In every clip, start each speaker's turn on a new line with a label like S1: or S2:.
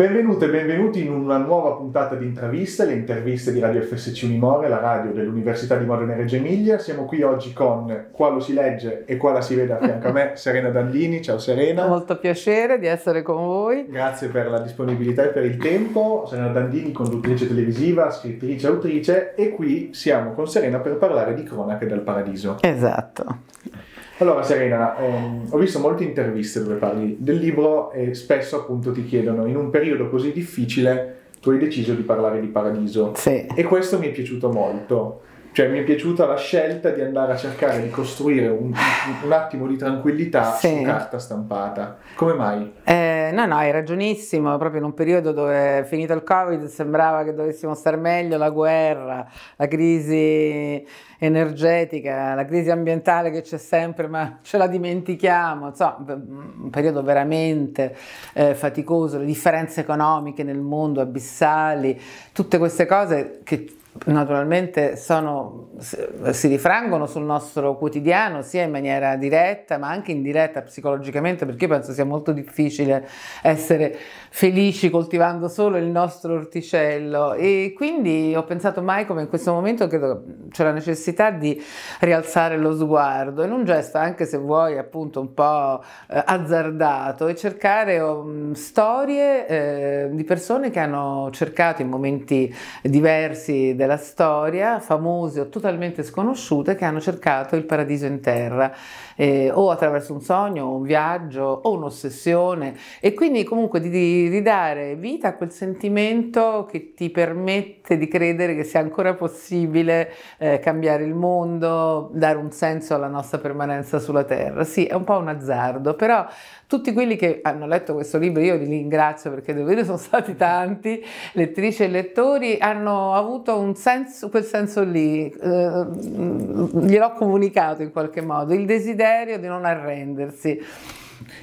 S1: Benvenute e benvenuti in una nuova puntata di intraviste, le interviste di Radio FSC Unimore, la radio dell'Università di Modena e Reggio Emilia. Siamo qui oggi con qua lo si legge e qua la si vede a fianco a me, Serena Dandini. Ciao Serena.
S2: Molto piacere di essere con voi.
S1: Grazie per la disponibilità e per il tempo. Serena Dandini, conduttrice televisiva, scrittrice, autrice e qui siamo con Serena per parlare di Cronache del Paradiso.
S2: Esatto.
S1: Allora Serena, ehm, ho visto molte interviste dove parli del libro e spesso appunto ti chiedono in un periodo così difficile tu hai deciso di parlare di paradiso
S2: sì.
S1: e questo mi è piaciuto molto. Cioè mi è piaciuta la scelta di andare a cercare di costruire un, un attimo di tranquillità sì. su carta stampata. Come mai?
S2: Eh, no, no, hai ragionissimo, proprio in un periodo dove finito il Covid sembrava che dovessimo stare meglio, la guerra, la crisi energetica, la crisi ambientale che c'è sempre, ma ce la dimentichiamo, insomma, un periodo veramente eh, faticoso, le differenze economiche nel mondo abissali, tutte queste cose che naturalmente sono, si rifrangono sul nostro quotidiano sia in maniera diretta ma anche indiretta psicologicamente perché io penso sia molto difficile essere felici coltivando solo il nostro orticello. E quindi ho pensato mai come in questo momento credo c'è la necessità di rialzare lo sguardo in un gesto anche se vuoi appunto un po' eh, azzardato e cercare um, storie eh, di persone che hanno cercato in momenti diversi della storia, famose o totalmente sconosciute, che hanno cercato il paradiso in terra, eh, o attraverso un sogno, un viaggio, o un'ossessione, e quindi comunque di ridare vita a quel sentimento che ti permette di credere che sia ancora possibile eh, cambiare il mondo, dare un senso alla nostra permanenza sulla terra. Sì, è un po' un azzardo, però tutti quelli che hanno letto questo libro, io li ringrazio perché devo dire sono stati tanti, lettrici e lettori, hanno avuto un senso, quel senso lì, eh, gliel'ho comunicato in qualche modo, il desiderio di non arrendersi.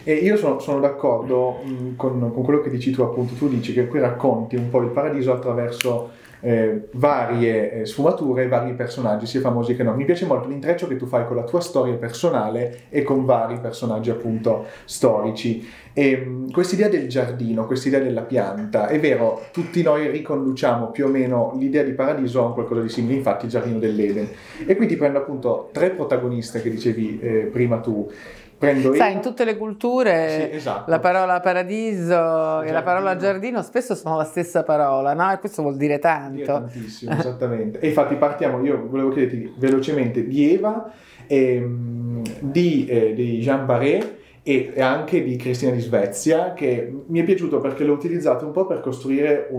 S1: E io sono, sono d'accordo mh, con, con, quello che dici tu, appunto, tu dici che qui racconti un po' il paradiso attraverso eh, varie eh, sfumature, vari personaggi, sia famosi che no. Mi piace molto l'intreccio che tu fai con la tua storia personale e con vari personaggi appunto storici. E quest'idea del giardino, quest'idea della pianta, è vero, tutti noi riconduciamo più o meno l'idea di paradiso a qualcosa di simile, infatti il giardino dell'Eden. E qui ti prendo appunto tre protagoniste che dicevi eh, prima tu.
S2: Prendo Sai, in tutte le culture sì, esatto. la parola paradiso giardino. e la parola giardino spesso sono la stessa parola, no? E questo vuol dire tanto. Dire
S1: tantissimo, esattamente. e infatti partiamo, io volevo chiederti velocemente di Eva, ehm, di, eh, di Jean Barret e anche di Cristina di Svezia, che mi è piaciuto perché l'ho utilizzato un po' per costruire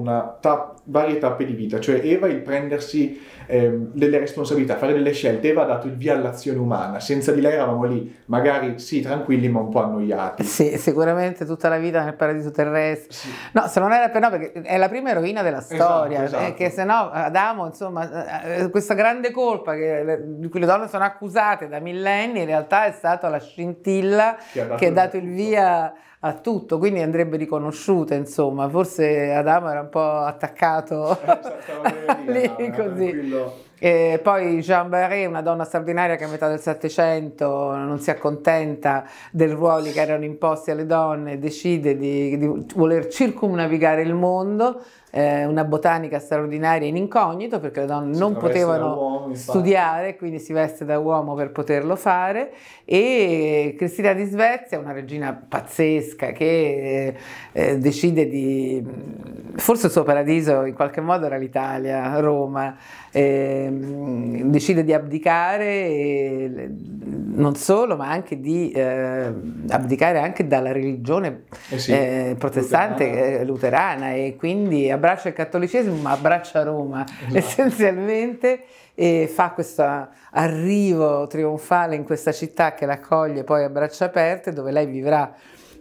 S1: ta- varie tappe di vita, cioè Eva il prendersi ehm, delle responsabilità, fare delle scelte, Eva ha dato il via all'azione umana, senza di lei eravamo lì, magari sì, tranquilli ma un po' annoiati.
S2: Sì, sicuramente tutta la vita nel paradiso terrestre. Sì. No, se non era per no, perché è la prima eroina della esatto, storia, esatto, esatto. che se no Adamo, insomma, eh, eh, questa grande colpa che, di cui le donne sono accusate da millenni, in realtà è stata la scintilla che che ha dato il via a tutto, quindi andrebbe riconosciuta, insomma, forse Adamo era un po' attaccato eh, lì, no, così. E poi Jean Barré, una donna straordinaria che a metà del Settecento non si accontenta dei ruoli che erano imposti alle donne, decide di, di voler circumnavigare il mondo, eh, una botanica straordinaria in incognito perché le donne si non potevano uomo, studiare, quindi si veste da uomo per poterlo fare. E Cristina di Svezia, una regina pazzesca che eh, decide di... forse il suo paradiso in qualche modo era l'Italia, Roma, eh, decide di abdicare e, non solo, ma anche di eh, abdicare anche dalla religione eh sì, eh, protestante luterana. Eh, luterana. e quindi abbraccia il cattolicesimo, ma abbraccia Roma esatto. essenzialmente e fa questo arrivo trionfale in questa città che l'accoglie poi a braccia aperte, dove lei vivrà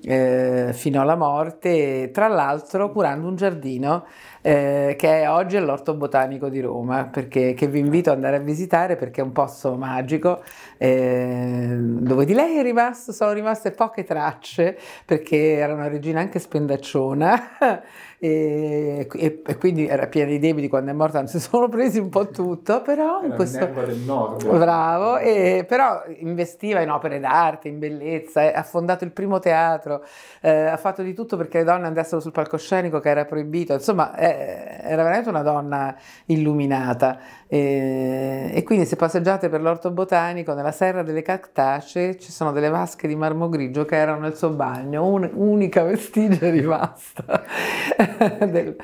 S2: eh, fino alla morte, tra l'altro curando un giardino eh, che è oggi all'Orto Botanico di Roma, perché, che vi invito ad andare a visitare perché è un posto magico eh, dove di lei rimasto, sono rimaste poche tracce perché era una regina anche spendacciona e, e, e, quindi era piena di debiti quando è morta, non si sono presi un po' tutto, però
S1: in questo... del nord.
S2: Bravo, e, però investiva in opere d'arte, in bellezza, ha fondato il primo teatro, eh, ha fatto di tutto perché le donne andassero sul palcoscenico che era proibito, insomma eh, era veramente una donna illuminata. E, e quindi se passeggiate per l'orto botanico nella serra delle cactacee ci sono delle vasche di marmo grigio che erano nel suo bagno, un'unica vestigia rimasta. Del,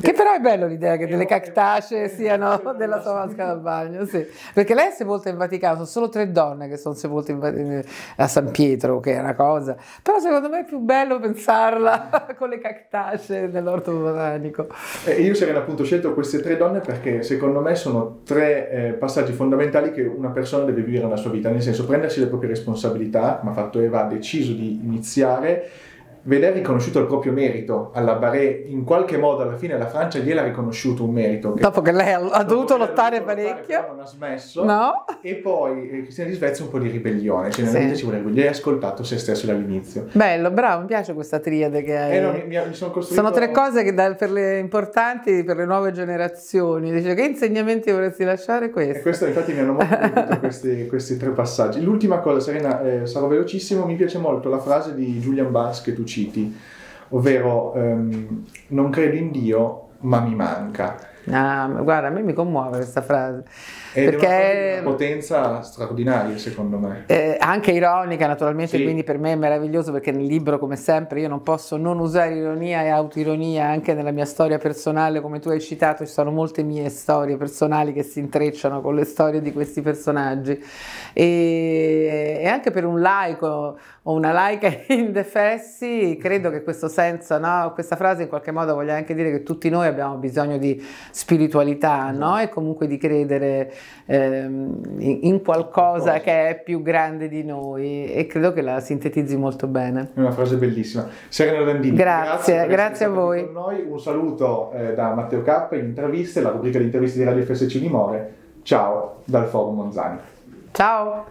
S2: che però è bello l'idea che delle cactacee siano della sua vasca da bagno, sì. Perché lei è sepolta in Vaticano, sono solo tre donne che sono sepolte in, a San Pietro, che è una cosa. Però secondo me è più bello pensarla con le cactacee nell'orto botanico.
S1: Eh, io sarei appunto scelto queste tre donne perché secondo me sono tre eh, passaggi fondamentali che una persona deve vivere nella sua vita, nel senso prendersi le proprie responsabilità, come ha fatto Eva, ha deciso di iniziare vedere riconosciuto il proprio merito alla Barré, in qualche modo alla fine la Francia gliel'ha riconosciuto un merito.
S2: Che dopo che lei ha, ha dovuto lottare parecchio.
S1: Lottare, non ha smesso. No. E poi eh, Cristina di Svezia un po' di ribellione, cioè sì. ci vuole, gli hai ascoltato se stesso dall'inizio.
S2: Bello, bravo, mi piace questa triade che hai.
S1: Eh no, mi, mi sono, costruito...
S2: sono tre cose che da, per le importanti per le nuove generazioni. Dice, che insegnamenti vorresti lasciare? Questo.
S1: E questo infatti mi hanno molto piaciuto questi, questi, tre passaggi. L'ultima cosa, Serena, eh, sarò velocissimo, mi piace molto la frase di Julian Bars che tu citi, ovvero um, non credo in Dio ma mi manca.
S2: Ah, guarda, a me mi commuove questa frase.
S1: Ed perché è una potenza straordinaria, secondo me.
S2: Eh, anche ironica, naturalmente, sì. quindi per me è meraviglioso perché nel libro, come sempre, io non posso non usare ironia e autoironia anche nella mia storia personale, come tu hai citato, ci sono molte mie storie personali che si intrecciano con le storie di questi personaggi. E, e anche per un laico o una laica indefessi, credo che questo senso, no? questa frase in qualche modo voglia anche dire che tutti noi abbiamo bisogno di spiritualità no? e comunque di credere ehm, in qualcosa che è più grande di noi e credo che la sintetizzi molto bene.
S1: È una frase bellissima. Serena Landini,
S2: grazie, grazie, grazie a voi.
S1: Un saluto eh, da Matteo K in interviste, la rubrica di interviste di Radio FSC Limore. Ciao dal Forum Monzani.
S2: Ciao!